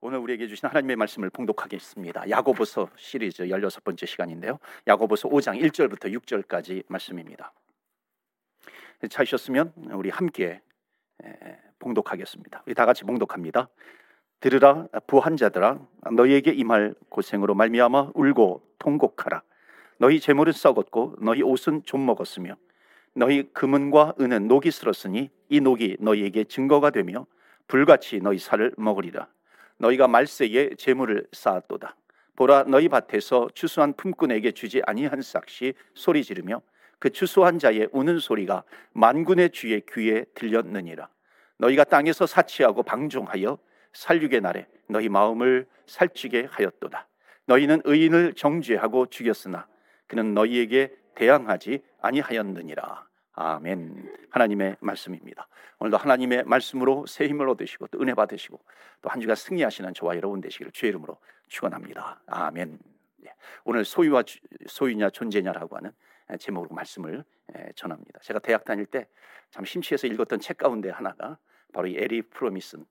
오늘 우리에게 주신 하나님의 말씀을 봉독하겠습니다. 야고보서 시리즈 16번째 시간인데요. 야고보서 5장 1절부터 6절까지 말씀입니다. 찾으셨으면 우리 함께 봉독하겠습니다. 우리 다 같이 봉독합니다. 들으라 부한 자들아 너희에게 임할 고생으로 말미암아 울고 통곡하라 너희 재물은 썩었고 너희 옷은 좀 먹었으며 너희 금은과 은은 녹이 슬었으니 이 녹이 너희에게 증거가 되며 불같이 너희 살을 먹으리라 너희가 말세에 재물을 쌓았도다. 보라 너희 밭에서 추수한 품꾼에게 주지 아니한 싹시 소리 지르며 그 추수한 자의 우는 소리가 만군의 주의 귀에 들렸느니라. 너희가 땅에서 사치하고 방종하여 살육의 날에 너희 마음을 살찌게 하였도다. 너희는 의인을 정죄하고 죽였으나 그는 너희에게 대항하지 아니하였느니라. 아멘. 하나님의 말씀입니다. 오늘도 하나님의 말씀으로 새 힘을 얻으시고 또 은혜 받으시고 또 한 주간 승리하시는 저와 여러분 되시기를 주의 이름으로 축원합니다. 아멘. 예. 오늘 소유와 소유냐 존재냐라고 하는 제목으로 말씀을 전합니다. 제가 대학 다닐 때 참 심취해서 읽었던 책 가운데 하나가 바로 이 에리 프로미슨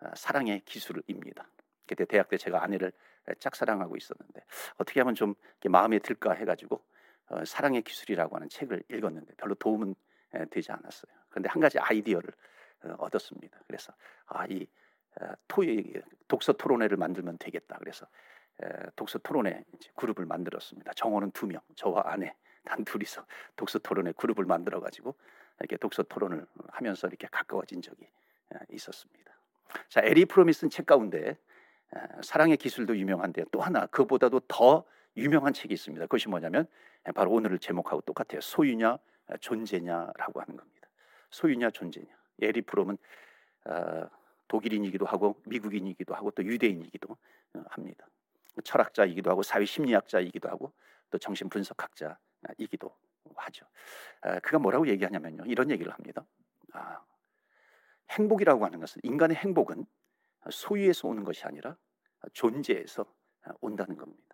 아, 사랑의 기술입니다. 그때 대학 때 제가 아내를 짝사랑하고 있었는데 어떻게 하면 좀 마음에 들까 해가지고 어, 사랑의 기술이라고 하는 책을 읽었는데 별로 도움은 되지 않았어요. 그런데 한 가지 아이디어를 어, 얻었습니다. 그래서 아이 어, 독서 토론회를 만들면 되겠다. 그래서 독서 토론회 그룹을 만들었습니다. 정원은 두 명, 저와 아내 단 둘이서 독서 토론회 그룹을 만들어 가지고 이렇게 독서 토론을 하면서 이렇게 가까워진 적이 있었습니다. 자, 에리 프로미슨 책 가운데 사랑의 기술도 유명한데 또 하나 그보다도 더 유명한 책이 있습니다. 그것이 뭐냐면 바로 오늘을 제목하고 똑같아요. 소유냐 존재냐라고 하는 겁니다. 소유냐 존재냐. 에리 프롬은 어, 독일인이기도 하고 미국인이기도 하고 또 유대인이기도 어, 합니다. 철학자이기도 하고 사회 심리학자이기도 하고 또 정신 분석학자이기도 하죠. 아, 그가 뭐라고 얘기하냐면요. 이런 얘기를 합니다. 아, 행복이라고 하는 것은 인간의 행복은 소유에서 오는 것이 아니라 존재에서 온다는 겁니다.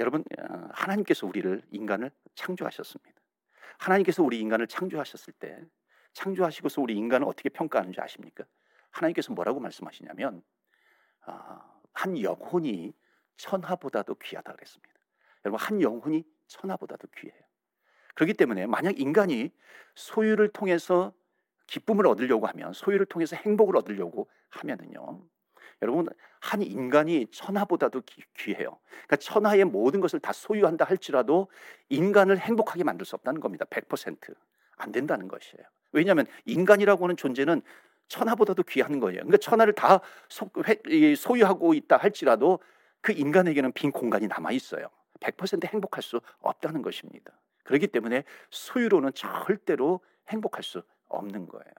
여러분 어, 하나님께서 우리를 인간을 창조하셨습니다. 하나님께서 우리 인간을 창조하셨을 때 창조하시고서 우리 인간을 어떻게 평가하는지 아십니까? 하나님께서 뭐라고 말씀하시냐면 아, 한 영혼이 천하보다도 귀하다 그랬습니다. 여러분 한 영혼이 천하보다도 귀해요. 그렇기 때문에 만약 인간이 소유를 통해서 기쁨을 얻으려고 하면 소유를 통해서 행복을 얻으려고 하면은요 여러분 한 인간이 천하보다도 귀 해요. 그러니까 천하의 모든 것을 다 소유한다 할지라도 인간을 행복하게 만들 수 없다는 겁니다. 100%안 된다는 것이에요. 왜냐하면 인간이라고 하는 존재는 천하보다도 귀한 거예요. 그러니까 천하를 다 소유하고 있다 할지라도 그 인간에게는 빈 공간이 남아 있어요. 100% 행복할 수 없다는 것입니다. 그렇기 때문에 소유로는 절대로 행복할 수 없는 거예요.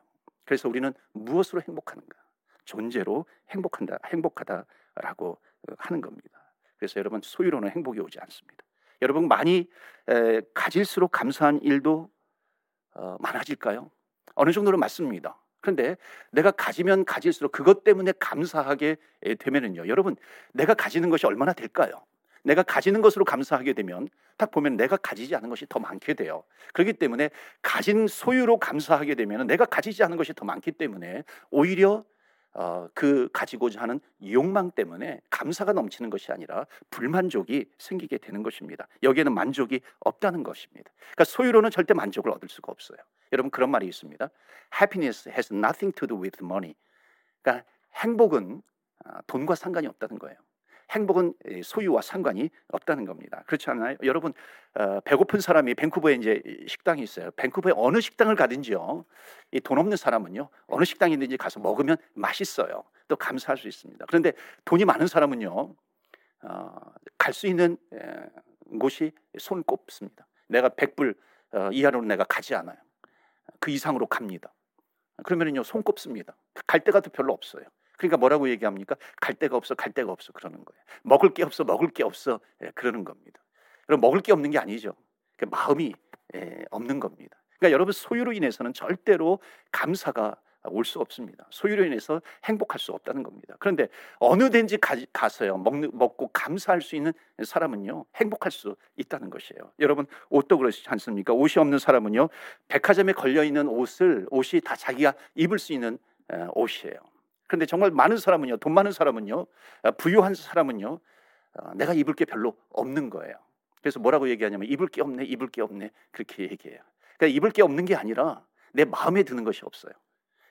그래서 우리는 무엇으로 행복하는가? 존재로 행복한다, 행복하다라고 어, 하는 겁니다. 그래서 여러분 소유로는 행복이 오지 않습니다. 여러분 많이 에, 가질수록 감사한 일도 어, 많아질까요? 어느 정도는 맞습니다. 그런데 내가 가지면 가질수록 그것 때문에 감사하게 되면은요. 여러분 내가 가지는 것이 얼마나 될까요? 내가 가지는 것으로 감사하게 되면 딱 보면 내가 가지지 않은 것이 더 많게 돼요. 그렇기 때문에 가진 소유로 감사하게 되면 내가 가지지 않은 것이 더 많기 때문에 오히려 어, 그 가지고자 하는 욕망 때문에 감사가 넘치는 것이 아니라 불만족이 생기게 되는 것입니다. 여기에는 만족이 없다는 것입니다. 그러니까 소유로는 절대 만족을 얻을 수가 없어요. 여러분 그런 말이 있습니다. Happiness has nothing to do with money. 그러니까 행복은 아, 돈과 상관이 없다는 거예요. 행복은 소유와 상관이 없다는 겁니다. 그렇지 않나요? 여러분 어, 배고픈 사람이 밴쿠버에 이제 식당이 있어요. 밴쿠버에 어느 식당을 가든지요. 이 돈 없는 사람은요. 어느 식당이든지 가서 먹으면 맛있어요. 또 감사할 수 있습니다. 그런데 돈이 많은 사람은요. 어, 갈 수 있는 에, 곳이 손 꼽습니다. 내가 100불 어, 이하로는 내가 가지 않아요. 그 이상으로 갑니다. 그러면은요 손 꼽습니다. 갈 데가 또 별로 없어요. 그러니까 뭐라고 얘기합니까? 갈 데가 없어, 갈 데가 없어 그러는 거예요. 먹을 게 없어, 먹을 게 없어 예, 그러는 겁니다. 그럼 먹을 게 없는 게 아니죠. 그 마음이 예, 없는 겁니다. 그러니까 여러분 소유로 인해서는 절대로 감사가 올 수 없습니다. 소유로 인해서 행복할 수 없다는 겁니다. 그런데 어느 덴지 가, 서요 먹는, 먹고 감사할 수 있는 사람은요 행복할 수 있다는 것이에요. 여러분 옷도 그렇지 않습니까? 옷이 없는 사람은요 백화점에 걸려 있는 옷을 옷이 다 자기가 입을 수 있는 옷이에요. 그런데 정말 많은 사람은요, 돈 많은 사람은요, 아, 부유한 사람은요, 어, 내가 입을 게 별로 없는 거예요. 그래서 뭐라고 얘기하냐면 입을 게 없네, 입을 게 없네 그렇게 얘기해요. 그러니까 입을 게 없는 게 아니라 내 마음에 드는 것이 없어요.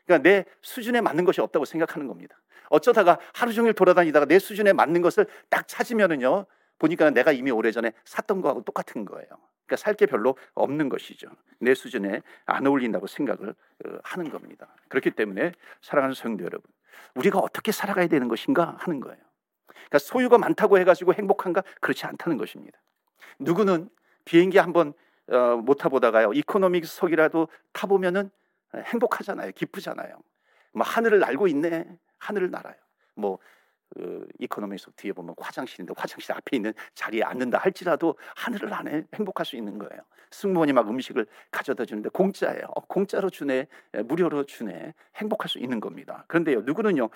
그러니까 내 수준에 맞는 것이 없다고 생각하는 겁니다. 어쩌다가 하루 종일 돌아다니다가 내 수준에 맞는 것을 딱 찾으면은요, 보니까 내가 이미 오래전에 샀던 거하고 똑같은 거예요. 그러니까 살 게 별로 없는 것이죠. 내 수준에 안 어울린다고 생각을 어, 하는 겁니다. 그렇기 때문에 사랑하는 성도 여러분, 우리가 어떻게 살아가야 되는 것인가 하는 거예요. 그러니까 소유가 많다고 해가지고 행복한가 그렇지 않다는 것입니다. 누구는 비행기 한번 어, 못 타보다가요 이코노믹석이라도 타보면은 행복하잖아요, 기쁘잖아요. 뭐 하늘을 날고 있네, 하늘을 날아요. 뭐 그 이코노미석 뒤에 보면 화장실인데 화장실 앞에 있는 자리에 앉는다 할지라도 하늘을 안에 행복할 수 있는 거예요. 승무원이 막 음식을 가져다 주는데 공짜예요. 어, 공짜로 주네, 무료로 주네, 행복할 수 있는 겁니다. 그런데요, 누구는요,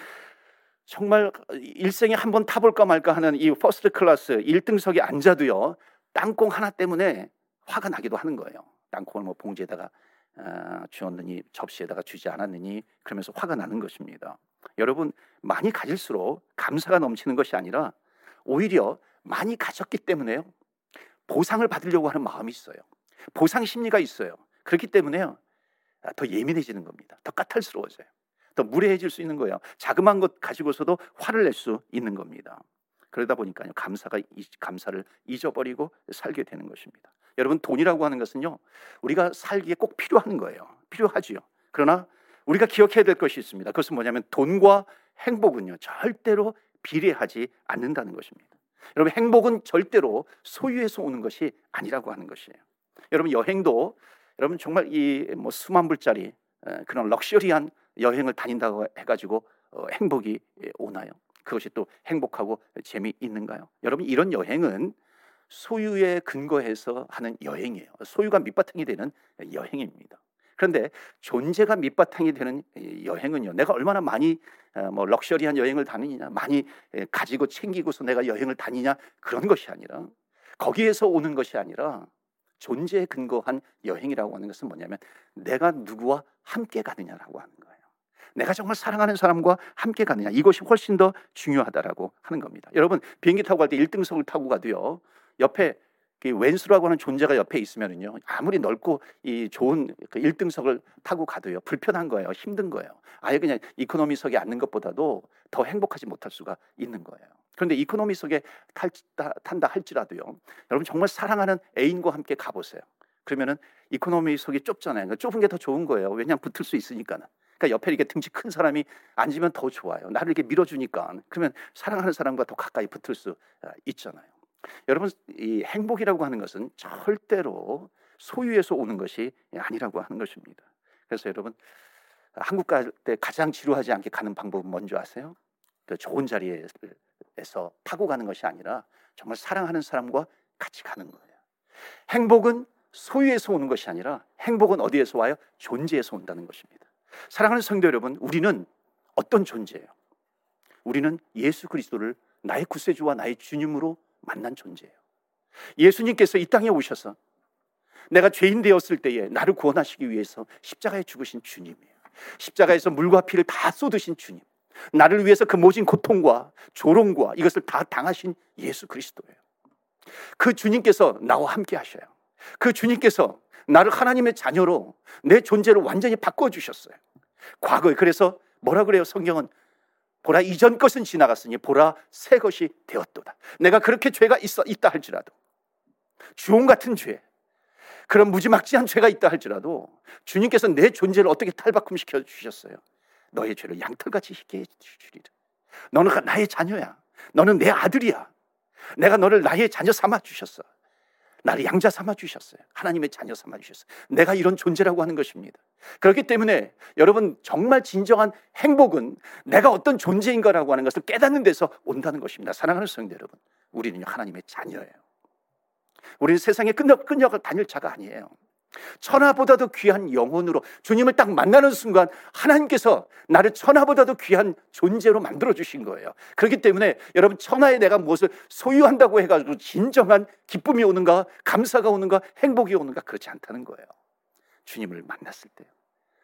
정말 일생에 한 번 타볼까 말까 하는 이 first class 1등석에 앉아도요, 땅콩 하나 때문에 화가 나기도 하는 거예요. 땅콩을 뭐 봉지에다가 어, 주었느니 접시에다가 주지 않았느니 그러면서 화가 나는 것입니다. 여러분 많이 가질수록 감사가 넘치는 것이 아니라 오히려 많이 가졌기 때문에요. 보상을 받으려고 하는 마음이 있어요. 보상 심리가 있어요. 그렇기 때문에요. 아, 더 예민해지는 겁니다. 더 까탈스러워져요. 더 무례해질 수 있는 거예요. 자그마한 것 가지고서도 화를 낼 수 있는 겁니다. 그러다 보니까요. 감사가 감사를 잊어버리고 살게 되는 것입니다. 여러분 돈이라고 하는 것은요. 우리가 살기에 꼭 필요한 거예요. 필요하지요. 그러나 우리가 기억해야 될 것이 있습니다. 그것은 뭐냐면 돈과 행복은요. 절대로 비례하지 않는다는 것입니다. 여러분 행복은 절대로 소유에서 오는 것이 아니라고 하는 것이에요. 여러분 여행도 여러분 정말 이 뭐 수만 불짜리 그런 럭셔리한 여행을 다닌다고 해가지고 어, 행복이 오나요? 그것이 또 행복하고 재미있는가요? 여러분 이런 여행은 소유에 근거해서 하는 여행이에요. 소유가 밑바탕이 되는 여행입니다. 그런데 존재가 밑바탕이 되는 여행은요. 내가 얼마나 많이 어, 뭐 럭셔리한 여행을 다니냐, 많이 가지고 챙기고서 내가 여행을 다니냐 그런 것이 아니라 거기에서 오는 것이 아니라 존재에 근거한 여행이라고 하는 것은 뭐냐면 내가 누구와 함께 가느냐라고 하는 거예요. 내가 정말 사랑하는 사람과 함께 가느냐 이것이 훨씬 더 중요하다라고 하는 겁니다. 여러분 비행기 타고 갈 때 1등석을 타고 가도요. 옆에 왼수라고 하는 존재가 옆에 있으면은요 아무리 넓고 이 좋은 그 1등석을 타고 가도요 불편한 거예요 힘든 거예요. 아예 그냥 이코노미석에 앉는 것보다도 더 행복하지 못할 수가 있는 거예요. 그런데 이코노미석에 탈다, 탄다 할지라도요 여러분 정말 사랑하는 애인과 함께 가보세요. 그러면은 이코노미석이 좁잖아요. 그러니까 좁은 게 더 좋은 거예요. 왜냐하면 붙을 수 있으니까는. 그러니까 옆에 이렇게 등치 큰 사람이 앉으면 더 좋아요. 나를 이렇게 밀어주니까. 그러면 사랑하는 사람과 더 가까이 붙을 수 아, 있잖아요 여러분 이 행복이라고 하는 것은 절대로 소유에서 오는 것이 아니라고 하는 것입니다. 그래서 여러분 한국 갈 때 가장 지루하지 않게 가는 방법은 뭔지 아세요? 그 좋은 자리에서 타고 가는 것이 아니라 정말 사랑하는 사람과 같이 가는 거예요. 행복은 소유에서 오는 것이 아니라 행복은 어디에서 와요? 존재에서 온다는 것입니다. 사랑하는 성도 여러분, 우리는 어떤 존재예요? 우리는 예수 그리스도를 나의 구세주와 나의 주님으로 만난 존재예요. 예수님께서 이 땅에 오셔서 내가 죄인 되었을 때에 나를 구원하시기 위해서 십자가에 죽으신 주님이에요. 십자가에서 물과 피를 다 쏟으신 주님. 나를 위해서 그 모진 고통과 조롱과 이것을 다 당하신 예수 그리스도예요. 그 주님께서 나와 함께 하셔요. 그 주님께서 나를 하나님의 자녀로 내 존재를 완전히 바꿔 주셨어요. 과거에 그래서 뭐라 그래요? 성경은 보라 이전 것은 지나갔으니 보라 새 것이 되었도다. 내가 그렇게 죄가 있어 있다 할지라도 주홍 같은 죄, 그런 무지막지한 죄가 있다 할지라도 주님께서 내 존재를 어떻게 탈바꿈시켜 주셨어요? 너의 죄를 양털같이 해 주리라. 너는 나의 자녀야. 너는 내 아들이야. 내가 너를 나의 자녀 삼아 주셨어. 나를 양자 삼아 주셨어요. 하나님의 자녀 삼아 주셨어요. 내가 이런 존재라고 하는 것입니다. 그렇기 때문에 여러분 정말 진정한 행복은 내가 어떤 존재인가라고 하는 것을 깨닫는 데서 온다는 것입니다. 사랑하는 성도 여러분, 우리는 하나님의 자녀예요. 우리는 세상에 끈적 끈적을 다닐 자가 아니에요. 천하보다도 귀한 영혼으로 주님을 딱 만나는 순간 하나님께서 나를 천하보다도 귀한 존재로 만들어 주신 거예요. 그렇기 때문에 여러분 천하에 내가 무엇을 소유한다고 해가지고 진정한 기쁨이 오는가, 감사가 오는가, 행복이 오는가 그렇지 않다는 거예요. 주님을 만났을 때요.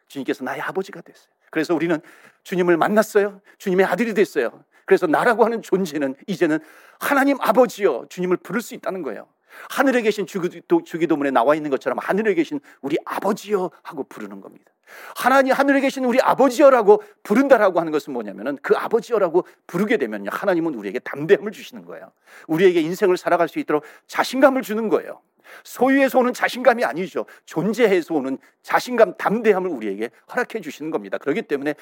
주님께서 나의 아버지가 됐어요. 그래서 우리는 주님을 만났어요. 주님의 아들이 됐어요. 그래서 나라고 하는 존재는 이제는 하나님 아버지여 주님을 부를 수 있다는 거예요. 하늘에 계신 주기도, 주기도문에 나와 있는 것처럼 하늘에 계신 우리 아버지여 하고 부르는 겁니다. 하나님 하늘에 계신 우리 아버지여라고 부른다라고 하는 것은 뭐냐면은 그 아버지여라고 부르게 되면요. 하나님은 우리에게 담대함을 주시는 거예요. 우리에게 인생을 살아갈 수 있도록 자신감을 주는 거예요. 소유에서 오는 자신감이 아니죠. 존재에서 오는 자신감, 담대함을 우리에게 허락해 주시는 겁니다. 그렇기 때문에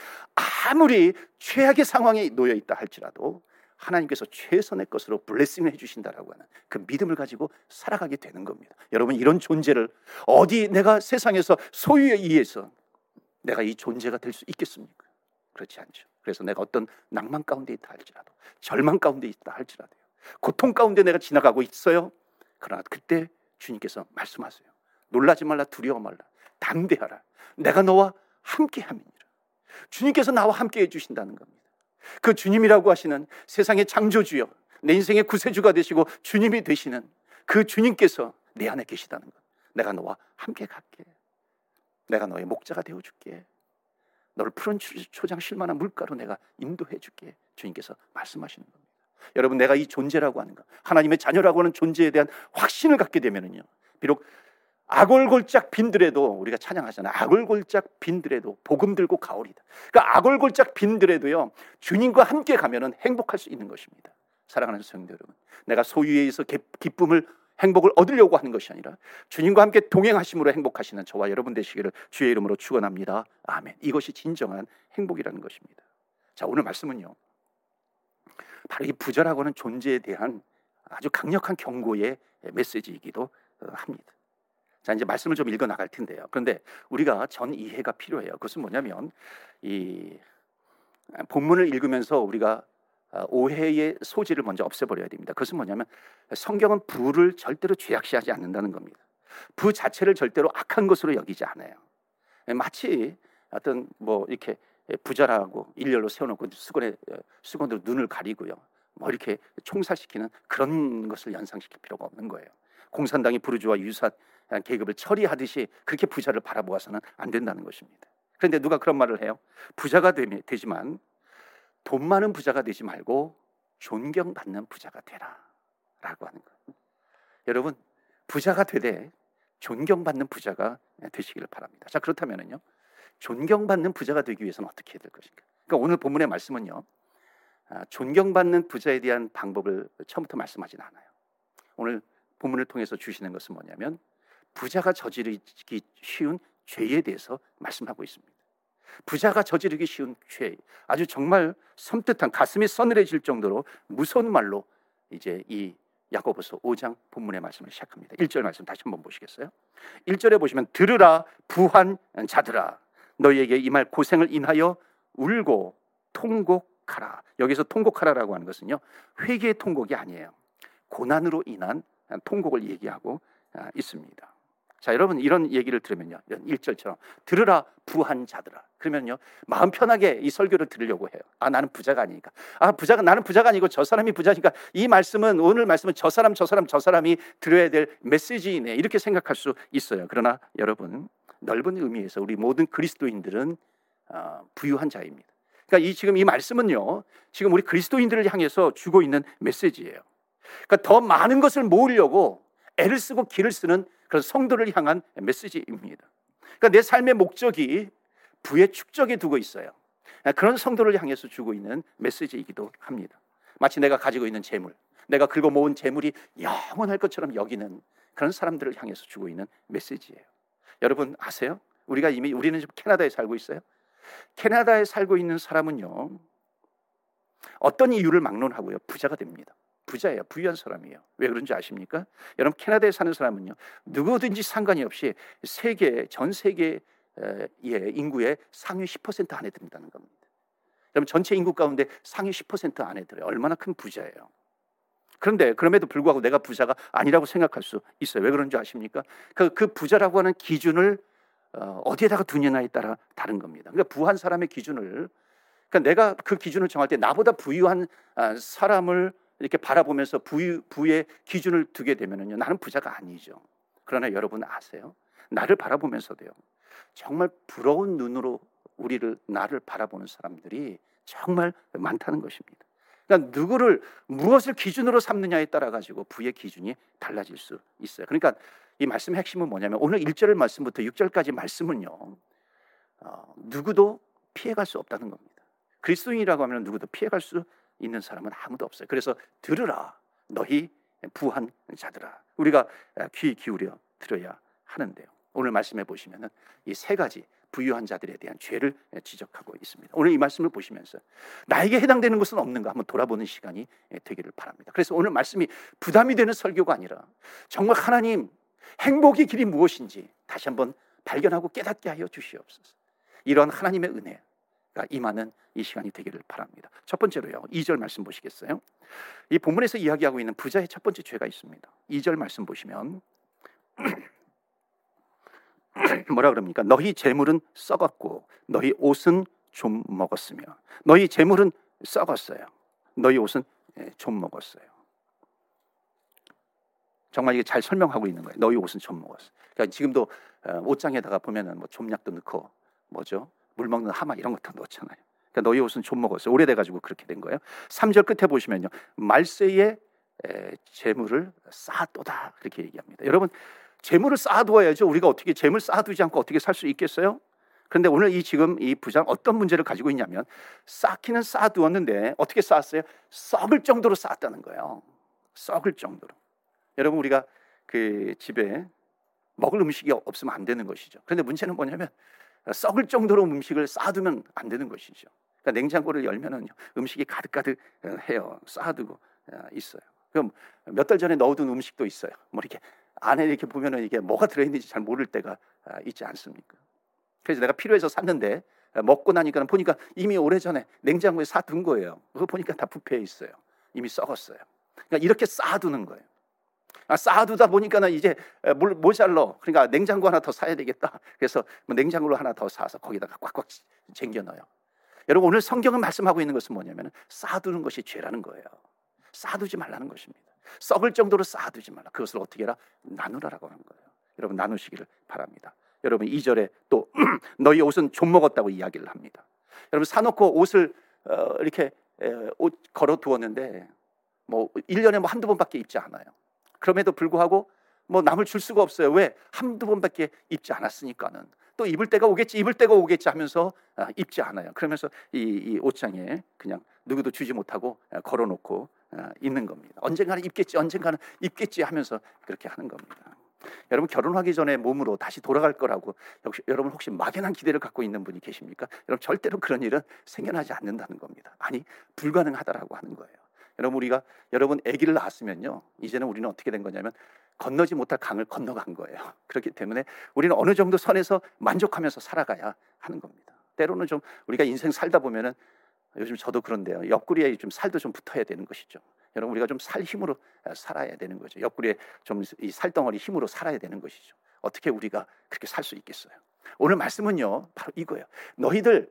아무리 최악의 상황에 놓여 있다 할지라도 하나님께서 최선의 것으로 블레싱을 해주신다라고 하는 그 믿음을 가지고 살아가게 되는 겁니다. 여러분 이런 존재를 어디 내가 세상에서 소유에 의해서 내가 이 존재가 될 수 있겠습니까? 그렇지 않죠. 그래서 내가 어떤 낭만 가운데 있다 할지라도 절망 가운데 있다 할지라도 고통 가운데 내가 지나가고 있어요. 그러나 그때 주님께서 말씀하세요. 놀라지 말라 두려워 말라 담대하라. 내가 너와 함께 함이니라. 주님께서 나와 함께 해 주신다는 겁니다. 그 주님이라고 하시는 세상의 창조주여 내 인생의 구세주가 되시고 주님이 되시는 그 주님께서 내 안에 계시다는 것. 내가 너와 함께 갈게. 내가 너의 목자가 되어 줄게. 너를 푸른 초장 실 만한 물가로 내가 인도해 줄게. 주님께서 말씀하시는 겁니다. 여러분 내가 이 존재라고 하는 것, 하나님의 자녀라고 하는 존재에 대한 확신을 갖게 되면은요. 비록 아골골짝 빈들에도 우리가 찬양하잖아요. 아골골짝 빈들에도 복음 들고 가오리다. 그러니까 아골골짝 빈들에도요. 주님과 함께 가면은 행복할 수 있는 것입니다. 사랑하는 성도 여러분. 내가 소유에 의해서 기쁨을 행복을 얻으려고 하는 것이 아니라 주님과 함께 동행하심으로 행복하시는 저와 여러분 되시기를 주의 이름으로 축원합니다. 아멘. 이것이 진정한 행복이라는 것입니다. 자, 오늘 말씀은요. 바로 이 부자라고 하는 존재에 대한 아주 강력한 경고의 메시지이기도 합니다. 자, 이제 말씀을 좀 읽어 나갈 텐데요. 그런데 우리가 전 이해가 필요해요. 그것은 뭐냐면 이 본문을 읽으면서 우리가 어, 오해의 소지를 먼저 없애버려야 됩니다. 그것은 뭐냐면 성경은 부를 절대로 죄악시하지 않는다는 겁니다. 부 자체를 절대로 악한 것으로 여기지 않아요. 마치 어떤 뭐 이렇게 부자라고 일렬로 세워놓고 수건에 수건으로 눈을 가리고요. 뭐 이렇게 총살시키는 그런 것을 연상시킬 필요가 없는 거예요. 공산당이 부르주아 유사 계급을 처리하듯이 그렇게 부자를 바라보아서는 안 된다는 것입니다. 그런데 누가 그런 말을 해요? 부자가 되지만 돈 많은 부자가 되지 말고 존경받는 부자가 되라. 라고 하는 거예요. 여러분, 부자가 되되 존경받는 부자가 되시기를 바랍니다. 자, 그렇다면요. 존경받는 부자가 되기 위해서는 어떻게 해야 될 것인가? 그러니까 오늘 본문의 말씀은요. 아, 존경받는 부자에 대한 방법을 처음부터 말씀하진 않아요. 오늘 본문을 통해서 주시는 것은 뭐냐면 부자가 저지르기 쉬운 죄에 대해서 말씀하고 있습니다. 부자가 저지르기 쉬운 죄, 아주 정말 섬뜩한 가슴이 서늘해질 정도로 무서운 말로 이제 이 야고보서 5장 본문의 말씀을 시작합니다. 1절 말씀 다시 한번 보시겠어요? 1절에 보시면 들으라 부한 자들아 너희에게 이 말 고생을 인하여 울고 통곡하라. 여기서 통곡하라라고 하는 것은요. 회개의 통곡이 아니에요. 고난으로 인한 통곡을 얘기하고 아, 있습니다. 자, 여러분 이런 얘기를 들으면요. 이런 1절처럼 들으라 부한 자들아. 그러면요. 마음 편하게 이 설교를 들으려고 해요. 아, 나는 부자가 아니니까. 아, 부자가 나는 부자가 아니고 저 사람이 부자니까 이 말씀은 오늘 말씀은 저 사람 저 사람 저 사람이 들어야 될 메시지이네. 이렇게 생각할 수 있어요. 그러나 여러분 넓은 의미에서 우리 모든 그리스도인들은 어, 부유한 자입니다. 그러니까 이 지금 이 말씀은요. 지금 우리 그리스도인들을 향해서 주고 있는 메시지예요. 그러니까 더 많은 것을 모으려고 애를 쓰고 길을 쓰는 그런 성도를 향한 메시지입니다. 그러니까 내 삶의 목적이 부의 축적에 두고 있어요. 그런 성도를 향해서 주고 있는 메시지이기도 합니다. 마치 내가 가지고 있는 재물, 내가 긁어 모은 재물이 영원할 것처럼 여기는 그런 사람들을 향해서 주고 있는 메시지예요. 여러분 아세요? 우리가 이미 우리는 지금 캐나다에 살고 있어요. 캐나다에 살고 있는 사람은요. 어떤 이유를 막론하고요. 부자가 됩니다. 부자예요. 부유한 사람이에요. 왜 그런지 아십니까? 여러분 캐나다에 사는 사람은요. 누구든지 상관이 없이 세계 전 세계 의 인구의 상위 10% 안에 든다는 겁니다. 여러분 전체 인구 가운데 상위 10% 안에 들어요. 얼마나 큰 부자예요. 그런데 그럼에도 불구하고 내가 부자가 아니라고 생각할 수 있어요. 왜 그런지 아십니까? 그, 그 부자라고 하는 기준을 어, 디에다가 두느냐에 따라 다른 겁니다. 그러니까 부한 사람의 기준을 그러니까 내가 그 기준을 정할 때 나보다 부유한 아, 사람을 이렇게 바라보면서 부, 부의 기준을 두게 되면은요, 나는 부자가 아니죠. 그러나 여러분 아세요? 나를 바라보면서도요, 정말 부러운 눈으로 우리를 나를 바라보는 사람들이 정말 많다는 것입니다. 그러니까 누구를 무엇을 기준으로 삼느냐에 따라 가지고 부의 기준이 달라질 수 있어요. 그러니까 이 말씀의 핵심은 뭐냐면 오늘 1절 말씀부터 6절까지 말씀은요. 어, 누구도 피해갈 수 없다는 겁니다. 그리스도인이라고 하면 누구도 피해갈 수 있는 사람은 아무도 없어요. 그래서 들으라 너희 부한 자들아. 우리가 귀 기울여 들어야 하는데요. 오늘 말씀해 보시면은 이 세 가지 부유한 자들에 대한 죄를 지적하고 있습니다. 오늘 이 말씀을 보시면서 나에게 해당되는 것은 없는가 한번 돌아보는 시간이 되기를 바랍니다. 그래서 오늘 말씀이 부담이 되는 설교가 아니라 정말 하나님 행복의 길이 무엇인지 다시 한번 발견하고 깨닫게 하여 주시옵소서. 이런 하나님의 은혜가 임하는 이 시간이 되기를 바랍니다. 첫 번째로요. 2절 말씀 보시겠어요? 이 본문에서 이야기하고 있는 부자의 첫 번째 죄가 있습니다. 2절 말씀 보시면 뭐라 그럽니까? 너희 재물은 썩었고 너희 옷은 좀 먹었으며 너희 재물은 썩었어요. 너희 옷은 예, 좀 먹었어요. 정말 이게 잘 설명하고 있는 거예요. 너희 옷은 좀 먹었어. 그러니까 지금도 어, 옷장에다가 보면은 뭐 좀약도 넣고 뭐죠? 물 먹는 하마 이런 것도 넣잖아요. 그러니까 너희 옷은 좀 먹었어요. 오래돼 가지고 그렇게 된 거예요. 3절 끝에 보시면요. 말세에 재물을 쌓아도다 그렇게 얘기합니다. 여러분 재물을 쌓아두어야죠. 우리가 어떻게 재물 쌓아두지 않고 어떻게 살 수 있겠어요? 그런데 오늘 이 지금 이 부장 어떤 문제를 가지고 있냐면 쌓기는 쌓아두었는데 어떻게 쌓았어요? 썩을 정도로 쌓았다는 거예요. 썩을 정도로. 여러분 우리가 그 집에 먹을 음식이 없으면 안 되는 것이죠. 그런데 문제는 뭐냐면 썩을 정도로 음식을 쌓아두면 안 되는 것이죠. 그러니까 냉장고를 열면은 음식이 가득가득 해요. 쌓아두고 어, 있어요. 그럼 몇 달 전에 넣어둔 음식도 있어요. 뭐 이렇게 안에 이렇게 보면은 이게 뭐가 들어있는지 잘 모를 때가 아, 있지 않습니까? 그래서 내가 필요해서 샀는데 아, 먹고 나니까 보니까 이미 오래 전에 냉장고에 사둔 거예요. 그거 보니까 다 부패해 있어요. 이미 썩었어요. 그러니까 이렇게 쌓아두는 거예요. 아, 쌓아두다 보니까는 이제 물 모자러. 그러니까 냉장고 하나 더 사야 되겠다. 그래서 뭐 냉장고를 하나 더 사서 거기다가 꽉꽉 쟁겨 넣어요. 여러분 오늘 성경은 말씀하고 있는 것은 뭐냐면 쌓아두는 것이 죄라는 거예요. 쌓아두지 말라는 것입니다. 썩을 정도로 쌓아두지 말라. 그것을 어떻게 해라? 나누라라고 하는 거예요. 여러분 나누시기를 바랍니다. 여러분 2절에 또 너희 옷은 좀 먹었다고 이야기를 합니다. 여러분 사놓고 옷을 어, 이렇게 에, 옷 걸어 두었는데 뭐 1년에 뭐 한두 번밖에 입지 않아요. 그럼에도 불구하고 뭐 남을 줄 수가 없어요. 왜? 한두 번밖에 입지 않았으니까는. 또 입을 때가 오겠지, 입을 때가 오겠지 하면서 아, 입지 않아요. 그러면서 이, 이 옷장에 그냥 누구도 주지 못하고 아, 걸어놓고 아, 있는 겁니다. 언젠가는 입겠지, 언젠가는 입겠지 하면서 그렇게 하는 겁니다. 여러분 결혼하기 전에 몸으로 다시 돌아갈 거라고 역시 여러분 혹시 막연한 기대를 갖고 있는 분이 계십니까? 여러분 절대로 그런 일은 생겨나지 않는다는 겁니다. 아니 불가능하다라고 하는 거예요. 여러분 우리가 여러분 아기를 낳았으면요 이제는 우리는 어떻게 된 거냐면 건너지 못할 강을 건너간 거예요. 그렇기 때문에 우리는 어느 정도 선에서 만족하면서 살아가야 하는 겁니다. 때로는 좀 우리가 인생 살다 보면은 요즘 저도 그런데요. 옆구리에 좀 살도 좀 붙어야 되는 것이죠. 여러분 우리가 좀 살 힘으로 살아야 되는 거죠. 옆구리에 좀 이 살덩어리 힘으로 살아야 되는 것이죠. 어떻게 우리가 그렇게 살 수 있겠어요? 오늘 말씀은요. 바로 이거예요. 너희들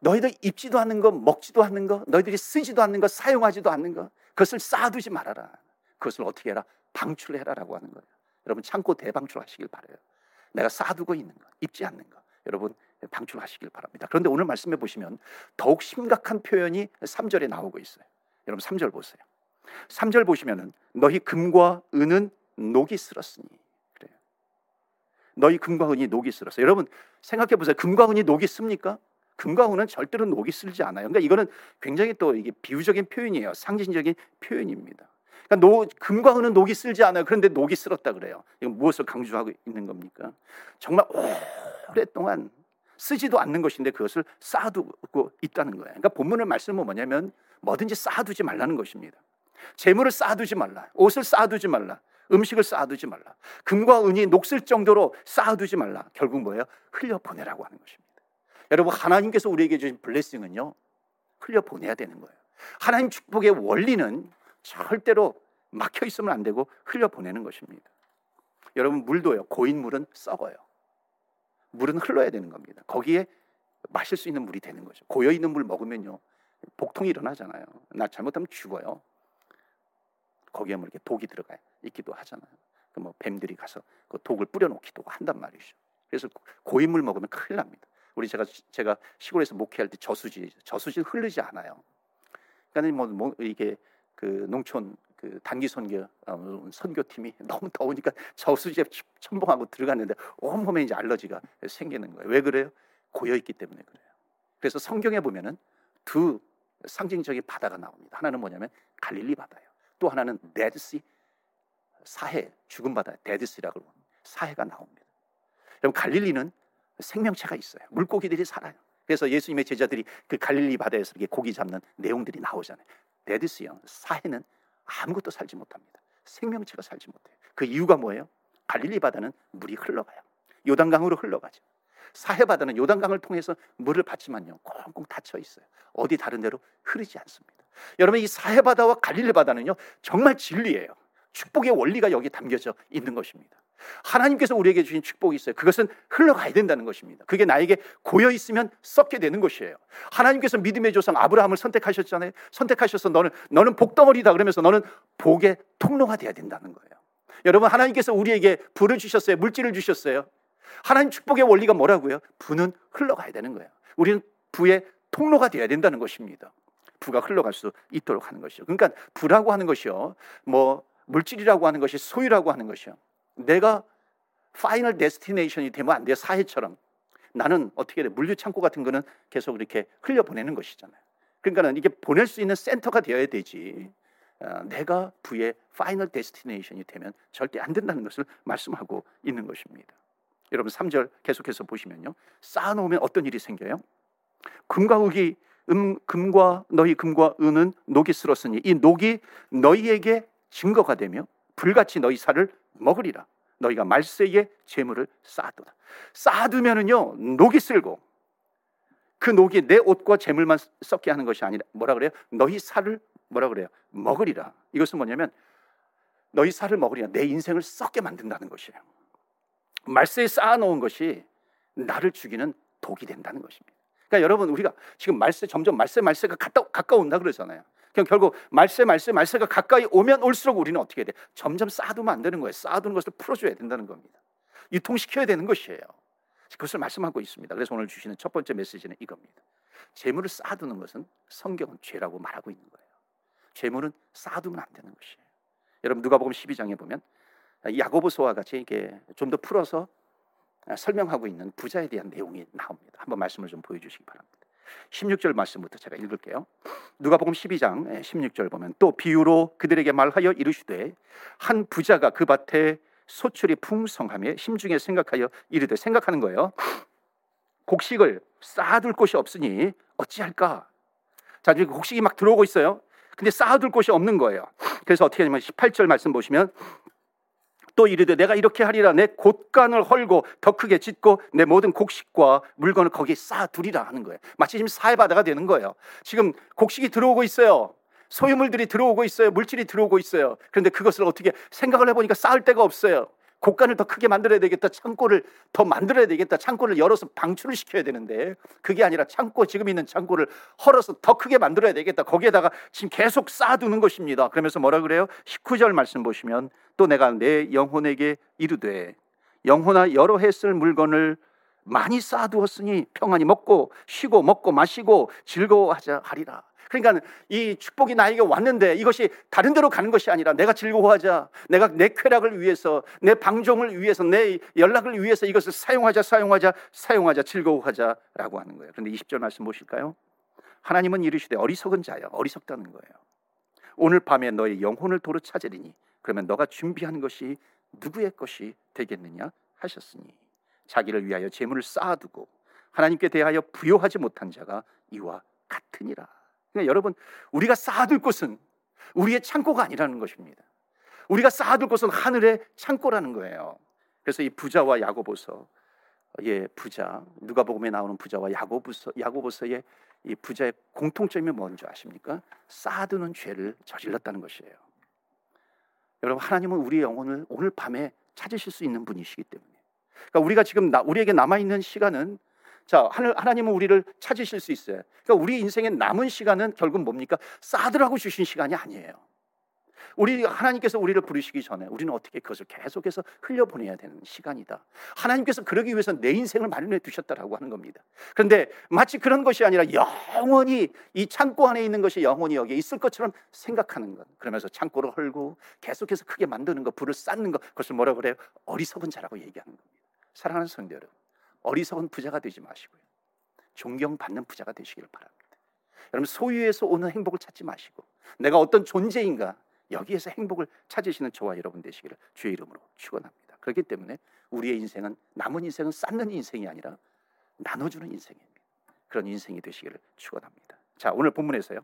너희들 입지도 않는 거, 먹지도 않는 거, 너희들이 쓰지도 않는 거, 사용하지도 않는 거, 그것을 쌓아두지 말아라. 그것을 어떻게 해라? 방출해라라고 하는 거예요. 여러분 창고 대방출하시길 바래요. 내가 쌓아두고 있는 거, 입지 않는 거, 여러분 방출하시길 바랍니다. 그런데 오늘 말씀해 보시면 더욱 심각한 표현이 3절에 나오고 있어요. 여러분 3절 보세요. 3절 보시면은 너희 금과 은은 녹이 쓸었으니 그래요. 너희 금과 은이 녹이 쓸었어. 여러분 생각해 보세요. 금과 은이 녹이 씁니까? 금과 은은 절대로 녹이 쓸지 않아요. 그러니까 이거는 굉장히 또 이게 비유적인 표현이에요. 상징적인 표현입니다. 그러니까 노, 금과 은은 녹이 쓸지 않아요. 그런데 녹이 쓸었다 그래요. 이건 무엇을 강조하고 있는 겁니까? 정말 오랫동안 쓰지도 않는 것인데 그것을 쌓아두고 있다는 거예요. 그러니까 본문의 말씀은 뭐냐면 뭐든지 쌓아두지 말라는 것입니다. 재물을 쌓아두지 말라. 옷을 쌓아두지 말라. 음식을 쌓아두지 말라. 금과 은이 녹슬 정도로 쌓아두지 말라. 결국 뭐예요? 흘려보내라고 하는 것입니다. 여러분 하나님께서 우리에게 주신 블레싱은요. 흘려 보내야 되는 거예요. 하나님 축복의 원리는 절대로 막혀 있으면 안 되고 흘려 보내는 것입니다. 여러분 물도요. 고인 물은 썩어요. 물은 흘러야 되는 겁니다. 거기에 마실 수 있는 물이 되는 거죠. 고여 있는 물 먹으면요. 복통이 일어나잖아요. 나 잘못하면 죽어요. 거기에 뭐 이렇게 독이 들어가 있기도 하잖아요. 뭐 뱀들이 가서 그 독을 뿌려놓기도 한단 말이죠. 그래서 고인물 먹으면 큰일 납니다. 우리 제가 제가 시골에서 목회할 때 저수지 저수지 흐르지 않아요. 그러니까 뭐, 뭐 이게 그 농촌 그 단기 선교 어, 선교팀이 너무 더우니까 저수지에 첨벙하고 들어갔는데 온몸에 이제 알러지가 생기는 거예요. 왜 그래요? 고여 있기 때문에 그래요. 그래서 성경에 보면은 두 상징적인 바다가 나옵니다. 하나는 뭐냐면 갈릴리 바다예요. 또 하나는 Dead Sea 사해 죽은 바다 Dead Sea라고 사해가 나옵니다. 여러분 갈릴리는 생명체가 있어요. 물고기들이 살아요. 그래서 예수님의 제자들이 그 갈릴리 바다에서 이렇게 고기 잡는 내용들이 나오잖아요. 데드시요 사해는 아무것도 살지 못합니다. 생명체가 살지 못해요. 그 이유가 뭐예요? 갈릴리 바다는 물이 흘러가요. 요단강으로 흘러가죠. 사해 바다는 요단강을 통해서 물을 받지만요. 꽁꽁 닫혀 있어요. 어디 다른 데로 흐르지 않습니다. 여러분 이 사해 바다와 갈릴리 바다는요. 정말 진리예요. 축복의 원리가 여기 담겨져 있는 것입니다. 하나님께서 우리에게 주신 축복이 있어요. 그것은 흘러가야 된다는 것입니다. 그게 나에게 고여 있으면 썩게 되는 것이에요. 하나님께서 믿음의 조상 아브라함을 선택하셨잖아요. 선택하셔서 너는 너는 복덩어리다 그러면서 너는 복의 통로가 돼야 된다는 거예요. 여러분 하나님께서 우리에게 부를 주셨어요. 물질을 주셨어요. 하나님 축복의 원리가 뭐라고요? 부는 흘러가야 되는 거예요. 우리는 부의 통로가 되어야 된다는 것입니다. 부가 흘러갈 수 있도록 하는 것이요. 그러니까 부라고 하는 것이요. 뭐 물질이라고 하는 것이 소유라고 하는 것이요. 내가 final destination이 되면 안 돼요. 사해처럼. 나는 어떻게 돼? 물류 창고 같은 거는 계속 이렇게 흘려 보내는 것이잖아요. 그러니까는 이게 보낼 수 있는 센터가 되어야 되지. 어, 내가 부의 final destination이 되면 절대 안 된다는 것을 말씀하고 있는 것입니다. 여러분 3절 계속해서 보시면요. 쌓아놓으면 어떤 일이 생겨요? 금과 흙이 음, 금과 너희 금과 은은 녹이 슬었으니 이 녹이 너희에게 증거가 되며 불같이 너희 살을 먹으리라. 너희가 말세에 재물을 쌓아두라. 쌓아두면은요 녹이 쓸고 그 녹이 내 옷과 재물만 썩게 하는 것이 아니라 뭐라 그래요? 너희 살을 뭐라 그래요? 먹으리라. 이것은 뭐냐면 너희 살을 먹으리라. 내 인생을 썩게 만든다는 것이에요. 말세에 쌓아놓은 것이 나를 죽이는 독이 된다는 것입니다. 그러니까 여러분 우리가 지금 말세 점점 말세 말세가 가까운다 그러잖아요. 그럼 결국 말세 말세 말세가 가까이 오면 올수록 우리는 어떻게 돼? 점점 쌓아두면 안 되는 거예요. 쌓아두는 것을 풀어줘야 된다는 겁니다. 유통시켜야 되는 것이에요. 그것을 말씀하고 있습니다. 그래서 오늘 주시는 첫 번째 메시지는 이겁니다. 재물을 쌓아두는 것은 성경은 죄라고 말하고 있는 거예요. 재물은 쌓아두면 안 되는 것이에요. 여러분 누가복음 12장에 보면 야고보서와 같이 이게 좀 더 풀어서 설명하고 있는 부자에 대한 내용이 나옵니다. 한번 말씀을 좀 보여주시기 바랍니다. 16절 말씀부터 제가 읽을게요. 누가복음 12장 16절 보면 또 비유로 그들에게 말하여 이르시되 한 부자가 그 밭에 소출이 풍성함에 심중에 생각하여 이르되 생각하는 거예요. 곡식을 쌓아둘 곳이 없으니 어찌할까? 자, 지금 곡식이 막 들어오고 있어요. 근데 쌓아둘 곳이 없는 거예요. 그래서 어떻게 하냐면 18절 말씀 보시면 또 이르되 내가 이렇게 하리라 내 곳간을 헐고 더 크게 짓고 내 모든 곡식과 물건을 거기에 쌓아두리라 하는 거예요. 마치 지금 사해바다가 되는 거예요. 지금 곡식이 들어오고 있어요. 소유물들이 들어오고 있어요. 물질이 들어오고 있어요. 그런데 그것을 어떻게 생각을 해보니까 쌓을 데가 없어요. 곡간을 더 크게 만들어야 되겠다. 창고를 더 만들어야 되겠다. 창고를 열어서 방출을 시켜야 되는데 그게 아니라 창고 지금 있는 창고를 헐어서 더 크게 만들어야 되겠다. 거기에다가 지금 계속 쌓아두는 것입니다. 그러면서 뭐라 그래요? 19절 말씀 보시면 또 내가 내 영혼에게 이르되 영혼아 여러 해 쓸 물건을 많이 쌓아두었으니 평안히 먹고 쉬고 먹고 마시고 즐거워하자 하리라. 그러니까 이 축복이 나에게 왔는데 이것이 다른 데로 가는 것이 아니라 내가 즐거워하자. 내가 내 쾌락을 위해서, 내 방종을 위해서, 내 연락을 위해서 이것을 사용하자, 사용하자, 사용하자, 즐거워하자라고 하는 거예요. 그런데 20절 말씀 보실까요? 하나님은 이르시되 어리석은 자여, 어리석다는 거예요. 오늘 밤에 너의 영혼을 도로 찾으리니 그러면 너가 준비한 것이 누구의 것이 되겠느냐 하셨으니 자기를 위하여 재물을 쌓아두고 하나님께 대하여 부여하지 못한 자가 이와 같으니라. 그러니까 여러분 우리가 쌓아둘 곳은 우리의 창고가 아니라는 것입니다. 우리가 쌓아둘 곳은 하늘의 창고라는 거예요. 그래서 이 부자와 야고보서 예 부자 누가복음에 나오는 부자와 야고보서 야고보서의 이 부자의 공통점이 뭔지 아십니까? 쌓아두는 죄를 저질렀다는 것이에요. 여러분 하나님은 우리의 영혼을 오늘 밤에 찾으실 수 있는 분이시기 때문에 그러니까 우리가 지금 나, 우리에게 남아 있는 시간은 자, 하나님은 우리를 찾으실 수 있어요. 그러니까 우리 인생의 남은 시간은 결국 뭡니까? 싸들하고 주신 시간이 아니에요. 우리 하나님께서 우리를 부르시기 전에 우리는 어떻게 그것을 계속해서 흘려보내야 되는 시간이다. 하나님께서 그러기 위해서 내 인생을 마련해 두셨다라고 하는 겁니다. 그런데 마치 그런 것이 아니라 영원히 이 창고 안에 있는 것이 영원히 여기에 있을 것처럼 생각하는 것. 그러면서 창고를 헐고 계속해서 크게 만드는 것, 불을 쌓는 것, 그것을 뭐라 그래요? 어리석은 자라고 얘기하는 겁니다. 사랑하는 성도 여러분, 어리석은 부자가 되지 마시고요. 존경받는 부자가 되시기를 바랍니다. 여러분 소유에서 오는 행복을 찾지 마시고 내가 어떤 존재인가 여기에서 행복을 찾으시는 저와 여러분 되시기를 주의 이름으로 축원합니다. 그렇기 때문에 우리의 인생은 남은 인생은 쌓는 인생이 아니라 나눠주는 인생입니다. 그런 인생이 되시기를 축원합니다. 자 오늘 본문에서요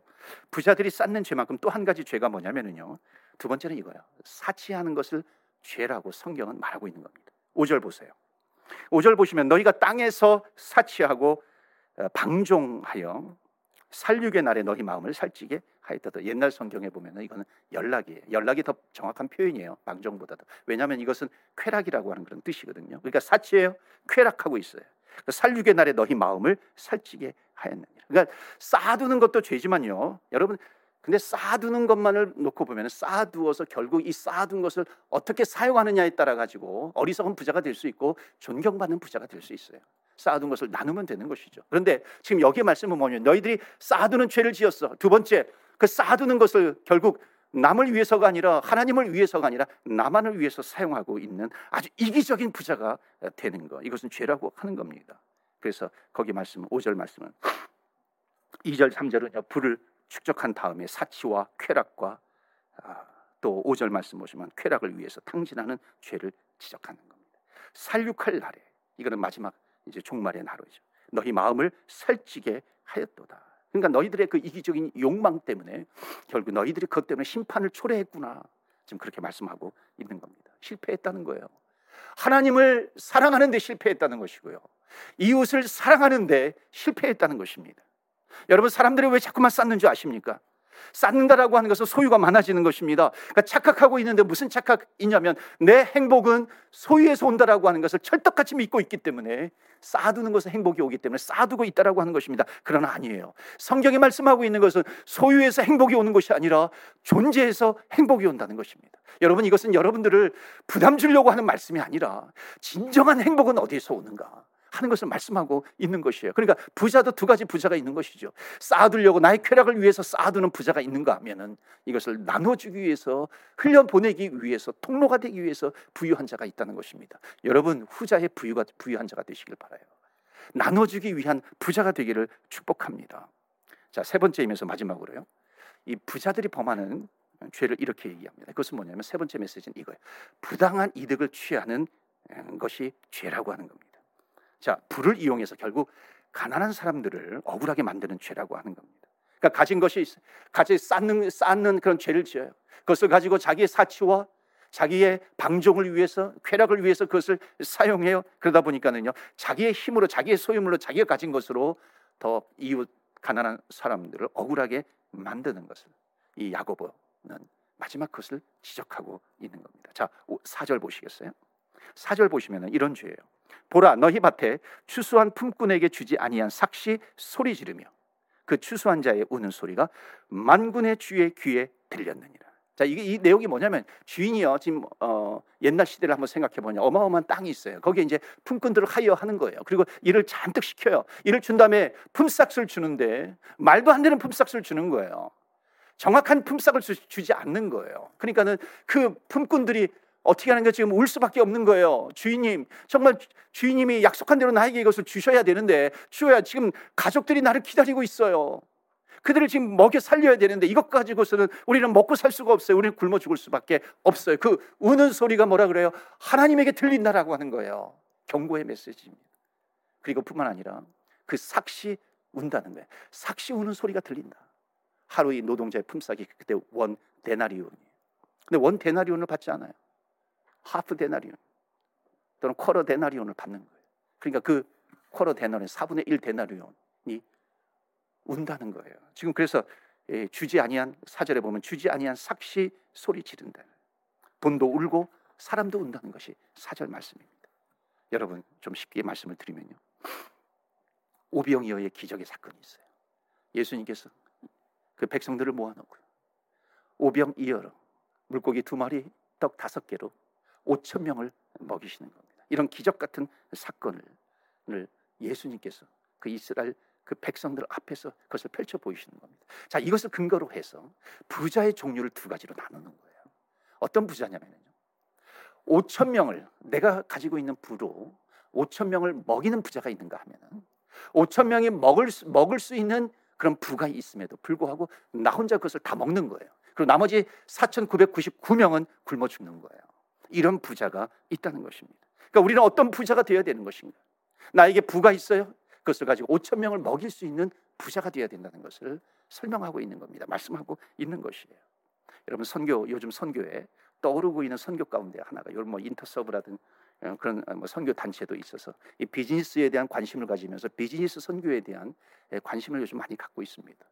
부자들이 쌓는 죄만큼 또 한 가지 죄가 뭐냐면은요 두 번째는 이거예요 사치하는 것을 죄라고 성경은 말하고 있는 겁니다. 5절 보세요. 5절 보시면 너희가 땅에서 사치하고 어, 방종하여 살육의 날에 너희 마음을 살찌게 하였다. 옛날 성경에 보면 이거는 연락이에요. 연락이 더 정확한 표현이에요. 방종보다도. 왜냐하면 이것은 쾌락이라고 하는 그런 뜻이거든요. 그러니까 사치예요. 쾌락하고 있어요. 그러니까 살육의 날에 너희 마음을 살찌게 하였느니라. 그러니까 쌓아두는 것도 죄지만요. 여러분 근데 쌓아두는 것만을 놓고 보면 쌓아두어서 결국 이 쌓아둔 것을 어떻게 사용하느냐에 따라 가지고 어리석은 부자가 될 수 있고 존경받는 부자가 될 수 있어요. 쌓아둔 것을 나누면 되는 것이죠. 그런데 지금 여기에 말씀은 뭐냐면 너희들이 쌓아두는 죄를 지었어. 두 번째 그 쌓아두는 것을 결국 남을 위해서가 아니라 하나님을 위해서가 아니라 나만을 위해서 사용하고 있는 아주 이기적인 부자가 되는 거. 이것은 죄라고 하는 겁니다. 그래서 거기 말씀 5절 말씀은 2절 3절은 불을 축적한 다음에 사치와 쾌락과 아, 또 5절 말씀 보시면 쾌락을 위해서 탕진하는 죄를 지적하는 겁니다. 살육할 날에 이거는 마지막 이제 종말의 나로죠. 너희 마음을 살찌게 하였도다. 그러니까 너희들의 그 이기적인 욕망 때문에 결국 너희들이 그것 때문에 심판을 초래했구나. 지금 그렇게 말씀하고 있는 겁니다. 실패했다는 거예요. 하나님을 사랑하는데 실패했다는 것이고요. 이웃을 사랑하는데 실패했다는 것입니다. 여러분 사람들이 왜 자꾸만 쌓는 줄 아십니까? 쌓는다라고 하는 것은 소유가 많아지는 것입니다. 그러니까 착각하고 있는데 무슨 착각이냐면 내 행복은 소유에서 온다라고 하는 것을 철떡같이 믿고 있기 때문에 쌓아두는 것은 행복이 오기 때문에 쌓아두고 있다라고 하는 것입니다. 그러나 아니에요. 성경이 말씀하고 있는 것은 소유에서 행복이 오는 것이 아니라 존재에서 행복이 온다는 것입니다. 여러분 이것은 여러분들을 부담 주려고 하는 말씀이 아니라 진정한 행복은 어디에서 오는가? 하는 것을 말씀하고 있는 것이에요. 그러니까 부자도 두 가지 부자가 있는 것이죠. 쌓아두려고 나의 쾌락을 위해서 쌓아두는 부자가 있는가 하면은 이것을 나눠주기 위해서 흘려 보내기 위해서 통로가 되기 위해서 부유한 자가 있다는 것입니다. 여러분 후자의 부유가 부유한 자가 되시길 바라요. 나눠주기 위한 부자가 되기를 축복합니다. 자, 세 번째이면서 마지막으로요. 이 부자들이 범하는 죄를 이렇게 얘기합니다. 그것은 뭐냐면 세 번째 메시지는 이거예요. 부당한 이득을 취하는 것이 죄라고 하는 겁니다. 자, 불을 이용해서 결국 가난한 사람들을 억울하게 만드는 죄라고 하는 겁니다. 그러니까 가진 것이 가지 쌓는 쌓는 그런 죄를 지어요. 그것을 가지고 자기의 사치와 자기의 방종을 위해서 쾌락을 위해서 그것을 사용해요. 그러다 보니까는요. 자기의 힘으로 자기의 소유물로 자기가 가진 것으로 더 이웃 가난한 사람들을 억울하게 만드는 것을 이 야고보는 마지막 것을 지적하고 있는 겁니다. 자, 4절 보시겠어요? 4절 보시면 이런 죄예요. 보라 너희 밭에 추수한 품꾼에게 주지 아니한 삭시 소리 지르며 그 추수한 자의 우는 소리가 만군의 주의 귀에 들렸느니라. 자 이게 이 내용이 뭐냐면 주인이요 지금 어, 옛날 시대를 한번 생각해 보냐 어마어마한 땅이 있어요. 거기에 이제 품꾼들을 하여 하는 거예요. 그리고 일을 잔뜩 시켜요. 일을 준 다음에 품삯을 주는데 말도 안 되는 품삯을 주는 거예요. 정확한 품삯을 주, 지 않는 거예요. 그러니까는 그 품꾼들이 어떻게 하는 게 지금 울 수밖에 없는 거예요. 주인님, 정말 주인님이 약속한 대로 나에게 이것을 주셔야 되는데, 주어야 지금 가족들이 나를 기다리고 있어요. 그들을 지금 먹여 살려야 되는데 이것 가지고서는 우리는 먹고 살 수가 없어요. 우리는 굶어 죽을 수밖에 없어요. 그 우는 소리가 뭐라 그래요? 하나님에게 들린다라고 하는 거예요. 경고의 메시지입니다. 그리고 뿐만 아니라 그 삯이 운다는 거예요. 삯이 우는 소리가 들린다. 하루의 노동자의 품삯이 그때 one 데나리온이에요. 근데 one 데나리온을 받지 않아요. half 데나리온 또는 quarter 데나리온을 받는 거예요. 그러니까 그 quarter 데나리온 4분의 1 데나리온이 운다는 거예요. 지금 그래서 예, 주지 아니한 사절에 보면 주지 아니한 삯이 소리 지른다. 돈도 울고 사람도 운다는 것이 사절 말씀입니다. 여러분 좀 쉽게 말씀을 드리면요. 오병이어의 기적의 사건이 있어요. 예수님께서 그 백성들을 모아놓고요. 오병이어로 물고기 두 마리, 떡 다섯 개로 5천 명을 먹이시는 겁니다. 이런 기적 같은 사건을 예수님께서 그 이스라엘 그 백성들 앞에서 그것을 펼쳐 보이시는 겁니다. 자, 이것을 근거로 해서 부자의 종류를 두 가지로 나누는 거예요. 어떤 부자냐면요. 5천 명을 내가 가지고 있는 부로 5천 명을 먹이는 부자가 있는가 하면은 5천 명이 먹을 수, 먹을 수 있는 그런 부가 있음에도 불구하고 나 혼자 그것을 다 먹는 거예요. 그리고 나머지 4,999명은 굶어 죽는 거예요. 이런 부자가 있다는 것입니다. 그러니까 우리는 어떤 부자가 되어야 되는 것인가? 나에게 부가 있어요. 그것을 가지고 5천 명을 먹일 수 있는 부자가 되어야 된다는 것을 설명하고 있는 겁니다. 말씀하고 있는 것이에요. 여러분 선교 요즘 선교에 떠오르고 있는 선교 가운데 하나가 이런 뭐 인터서브라든 어, 그런 어, 뭐 선교 단체도 있어서 이 비즈니스에 대한 관심을 가지면서 비즈니스 선교에 대한 관심을 요즘 많이 갖고 있습니다.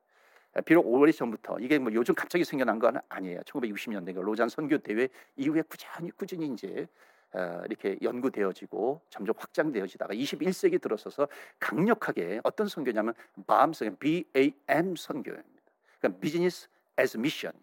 비록 오래 전부터 이게 뭐 요즘 갑자기 생겨난 건 아니에요. 1960년대 로잔 선교 대회 이후에 꾸준히 꾸준히 이제 어, 이렇게 연구되어지고 점점 확장되어지다가 21세기 들어서서 강력하게 어떤 선교냐면 BAM 선교, BAM 선교입니다. 그러니까 비즈니스 as mission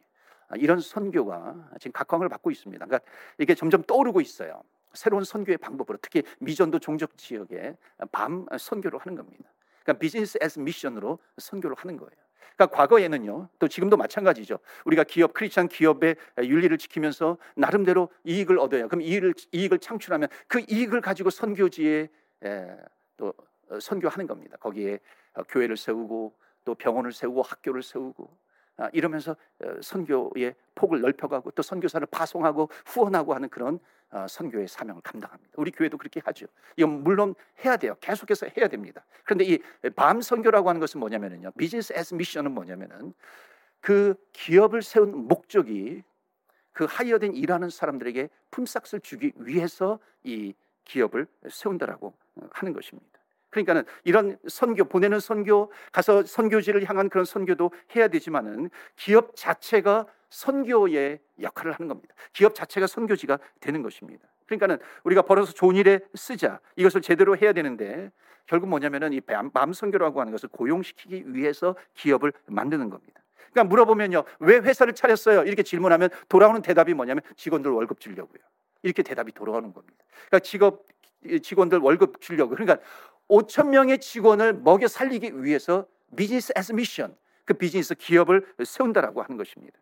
이런 선교가 지금 각광을 받고 있습니다. 그러니까 이게 점점 떠오르고 있어요. 새로운 선교의 방법으로 특히 미전도 종족 지역에 밤 선교를 하는 겁니다. 그러니까 비즈니스 에스 미션으로 선교를 하는 거예요. 그러니까 과거에는요, 또 지금도 마찬가지죠. 우리가 기업, 크리스천 기업의 윤리를 지키면서 나름대로 이익을 얻어요. 그럼 이익을, 이익을 창출하면 그 이익을 가지고 선교지에 에, 또 선교하는 겁니다. 거기에 교회를 세우고 또 병원을 세우고 학교를 세우고 아, 이러면서 어, 선교의 폭을 넓혀가고 또 선교사를 파송하고 후원하고 하는 그런 어, 선교의 사명을 감당합니다. 우리 교회도 그렇게 하죠. 이건 물론 해야 돼요. 계속해서 해야 됩니다. 그런데 이 밤 선교라고 하는 것은 뭐냐면요. 비즈니스 에스 미션은 뭐냐면은 그 기업을 세운 목적이 그 하이어된 일하는 사람들에게 품삯을 주기 위해서 이 기업을 세운다라고 하는 것입니다. 그러니까는 이런 선교 보내는 선교 가서 선교지를 향한 그런 선교도 해야 되지만은 기업 자체가 선교의 역할을 하는 겁니다. 기업 자체가 선교지가 되는 것입니다. 그러니까는 우리가 벌어서 좋은 일에 쓰자 이것을 제대로 해야 되는데 결국 뭐냐면은 이 마음 선교라고 하는 것을 고용시키기 위해서 기업을 만드는 겁니다. 그러니까 물어보면요 왜 회사를 차렸어요 이렇게 질문하면 돌아오는 대답이 뭐냐면 직원들 월급 주려고요 이렇게 대답이 돌아오는 겁니다. 그러니까 직업 직원들 월급 주려고 그러니까 5천 명의 직원을 먹여 살리기 위해서 비즈니스 에스 미션 그 비즈니스 기업을 세운다라고 하는 것입니다.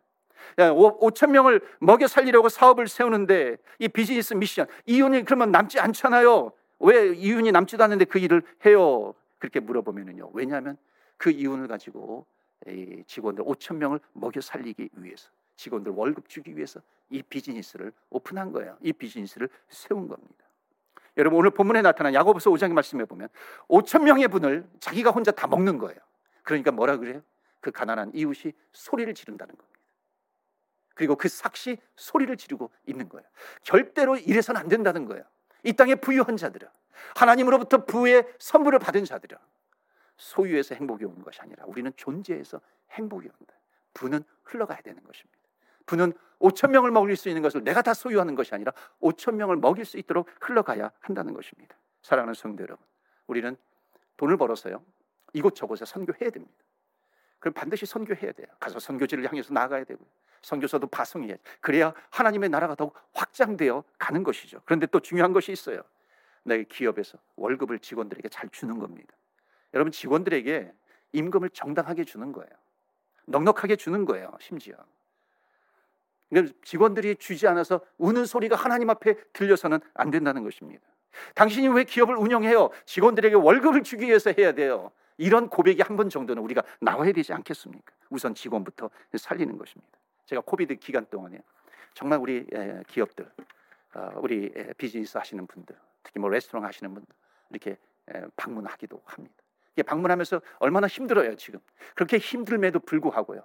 5천 명을 먹여 살리려고 사업을 세우는데 이 비즈니스 미션 이윤이 그러면 남지 않잖아요. 왜 이윤이 남지도 않는데 그 일을 해요? 그렇게 물어보면은요. 왜냐하면 그 이윤을 가지고 직원들 5천 명을 먹여 살리기 위해서 직원들 월급 주기 위해서 이 비즈니스를 오픈한 거예요. 이 비즈니스를 세운 겁니다. 여러분 오늘 본문에 나타난 야고보서 5장의 말씀에 보면 5천 명의 분을 자기가 혼자 다 먹는 거예요. 그러니까 뭐라 그래요? 그 가난한 이웃이 소리를 지른다는 겁니다. 그리고 그 삭시 소리를 지르고 있는 거예요. 절대로 이래서는 안 된다는 거예요. 이 땅에 부유한 자들은 하나님으로부터 부의 선물을 받은 자들은 소유에서 행복이 오는 것이 아니라 우리는 존재에서 행복이 온다. 부는 흘러가야 되는 것입니다. 부는 5천 명을 먹일 수 있는 것을 내가 다 소유하는 것이 아니라 5천 명을 먹일 수 있도록 흘러가야 한다는 것입니다. 사랑하는 성도 여러분, 우리는 돈을 벌어서요 이곳저곳에 선교해야 됩니다. 그럼 반드시 선교해야 돼요. 가서 선교지를 향해서 나가야 되고 선교사도 파송해야 그래야 하나님의 나라가 더욱 확장되어 가는 것이죠. 그런데 또 중요한 것이 있어요. 내 기업에서 월급을 직원들에게 잘 주는 겁니다. 여러분 직원들에게 임금을 정당하게 주는 거예요. 넉넉하게 주는 거예요. 심지어 그러니까 직원들이 주지 않아서 우는 소리가 하나님 앞에 들려서는 안 된다는 것입니다. 당신이 왜 기업을 운영해요? 직원들에게 월급을 주기 위해서 해야 돼요. 이런 고백이 한 번 정도는 우리가 나와야 되지 않겠습니까? 우선 직원부터 살리는 것입니다. 제가 코비드 기간 동안에 정말 우리 기업들, 어, 우리 비즈니스 하시는 분들, 특히 뭐 레스토랑 하시는 분들 이렇게 방문하기도 합니다. 방문하면서 얼마나 힘들어요 지금. 그렇게 힘들매도 불구하고요.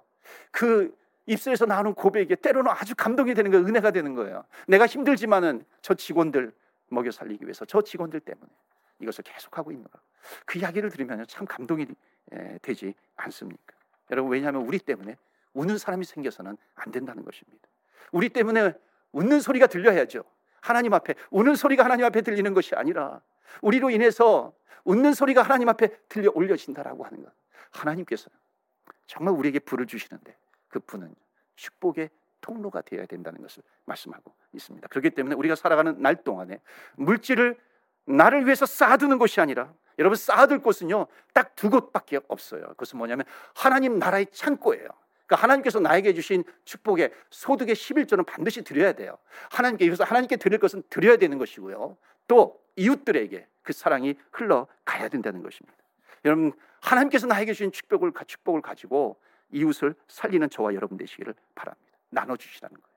그 입술에서 나오는 고백이 때로는 아주 감동이 되는 거예요. 은혜가 되는 거예요. 내가 힘들지만은 저 직원들 먹여 살리기 위해서 저 직원들 때문에 이것을 계속하고 있는 거. 그 이야기를 들으면 참 감동이 되지 않습니까? 여러분 왜냐하면 우리 때문에 우는 사람이 생겨서는 안 된다는 것입니다. 우리 때문에 웃는 소리가 들려야죠. 하나님 앞에 우는 소리가 하나님 앞에 들리는 것이 아니라 우리로 인해서 웃는 소리가 하나님 앞에 들려 올려진다라고 하는 것. 하나님께서 정말 우리에게 불을 주시는데 그 분은 축복의 통로가 되어야 된다는 것을 말씀하고 있습니다. 그렇기 때문에 우리가 살아가는 날 동안에 물질을 나를 위해서 쌓아두는 것이 아니라 여러분 쌓아둘 곳은요 딱 두 곳밖에 없어요. 그것은 뭐냐면 하나님 나라의 창고예요. 그러니까 하나님께서 나에게 주신 축복의 소득의 11조는 반드시 드려야 돼요. 하나님께 그래서 하나님께 드릴 것은 드려야 되는 것이고요. 또 이웃들에게 그 사랑이 흘러가야 된다는 것입니다. 여러분 하나님께서 나에게 주신 축복을 축복을 가지고 이웃을 살리는 저와 여러분 되시기를 바랍니다. 나눠 주시라는 거예요.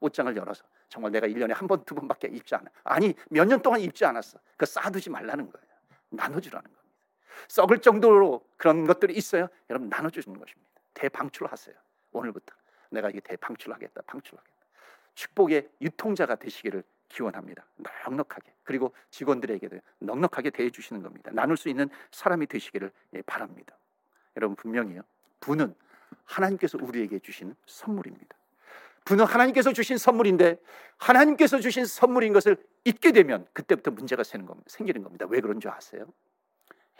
옷장을 열어서 정말 내가 1년에 한 번, 두 번밖에 입지 않아. 아니, 몇 년 동안 입지 않았어. 그 쌓아두지 말라는 거예요. 나눠 주라는 겁니다. 썩을 정도로 그런 것들이 있어요. 여러분, 나눠 주는 것입니다. 대방출하세요. 오늘부터. 내가 이게 대방출하겠다. 방출하겠다. 축복의 유통자가 되시기를 기원합니다. 넉넉하게. 그리고 직원들에게도 넉넉하게 대해 주시는 겁니다. 나눌 수 있는 사람이 되시기를 예, 바랍니다. 여러분, 분명히요. 부는 하나님께서 우리에게 주신 선물입니다. 부는 하나님께서 주신 선물인데 하나님께서 주신 선물인 것을 잊게 되면 그때부터 문제가 생기는 겁니다. 왜 그런 줄 아세요?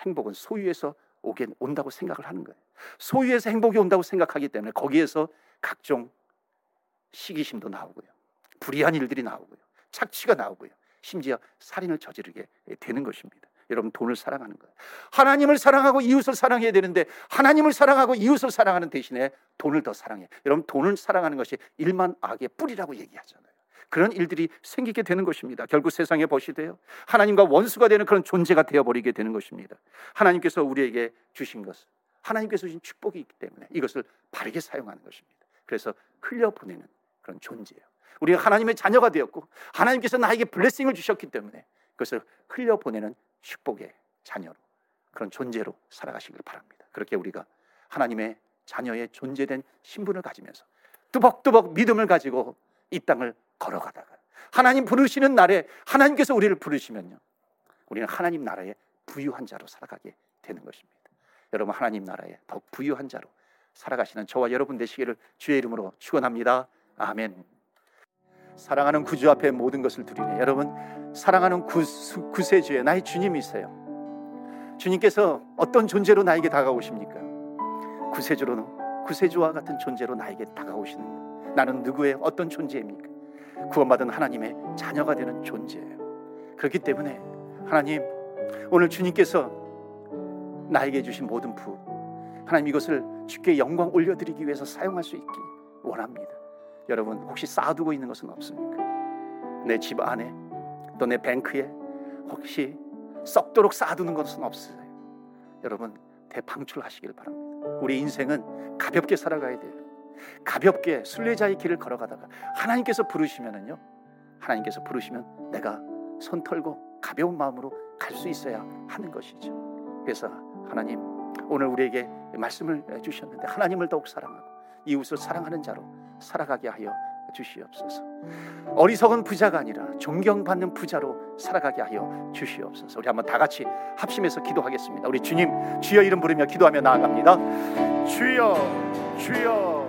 행복은 소유에서 오게 온다고 생각을 하는 거예요. 소유에서 행복이 온다고 생각하기 때문에 거기에서 각종 시기심도 나오고요. 불의한 일들이 나오고요. 착취가 나오고요. 심지어 살인을 저지르게 되는 것입니다. 여러분 돈을 사랑하는 거예요. 하나님을 사랑하고 이웃을 사랑해야 되는데 하나님을 사랑하고 이웃을 사랑하는 대신에 돈을 더 사랑해. 여러분 돈을 사랑하는 것이 일만 악의 뿌리라고 얘기하잖아요. 그런 일들이 생기게 되는 것입니다. 결국 세상에 보시되요 하나님과 원수가 되는 그런 존재가 되어 버리게 되는 것입니다. 하나님께서 우리에게 주신 것, 하나님께서 주신 축복이 있기 때문에 이것을 바르게 사용하는 것입니다. 그래서 흘려 보내는 그런 존재예요. 우리가 하나님의 자녀가 되었고 하나님께서 나에게 블레싱을 주셨기 때문에 그것을 흘려 보내는 축복의 자녀로 그런 존재로 살아가시길 바랍니다. 그렇게 우리가 하나님의 자녀의 존재된 신분을 가지면서 뚜벅뚜벅 믿음을 가지고 이 땅을 걸어가다가 하나님 부르시는 날에 하나님께서 우리를 부르시면요. 우리는 하나님 나라의 부유한 자로 살아가게 되는 것입니다. 여러분 하나님 나라의 더 부유한 자로 살아가시는 저와 여러분 되시기를 주의 이름으로 축원합니다. 아멘. 사랑하는 구주 앞에 모든 것을 드리네. 여러분, 사랑하는 구, 구세주에 나의 주님이세요. 주님께서 어떤 존재로 나에게 다가오십니까? 구세주로는 구세주와 같은 존재로 나에게 다가오시는. 나는 누구의 어떤 존재입니까? 구원받은 하나님의 자녀가 되는 존재예요. 그렇기 때문에 하나님 오늘 주님께서 나에게 주신 모든 부 하나님 이것을 주께 영광 올려드리기 위해서 사용할 수 있기 원합니다. 여러분 혹시 쌓아두고 있는 것은 없습니까? 내 집 안에 또 내 뱅크에 혹시 썩도록 쌓아두는 것은 없어요. 여러분 대방출하시길 바랍니다. 우리 인생은 가볍게 살아가야 돼요. 가볍게 순례자의 길을 걸어가다가 하나님께서 부르시면은요. 하나님께서 부르시면 내가 손 털고 가벼운 마음으로 갈 수 있어야 하는 것이죠. 그래서 하나님 오늘 우리에게 말씀을 주셨는데 하나님을 더욱 사랑하고 이웃을 사랑하는 자로 살아가게 하여 주시옵소서. 어리석은 부자가 아니라 존경받는 부자로 살아가게 하여 주시옵소서. 우리 한번 다 같이 합심해서 기도하겠습니다. 우리 주님 주여 이름 부르며 기도하며 나아갑니다. 주여 주여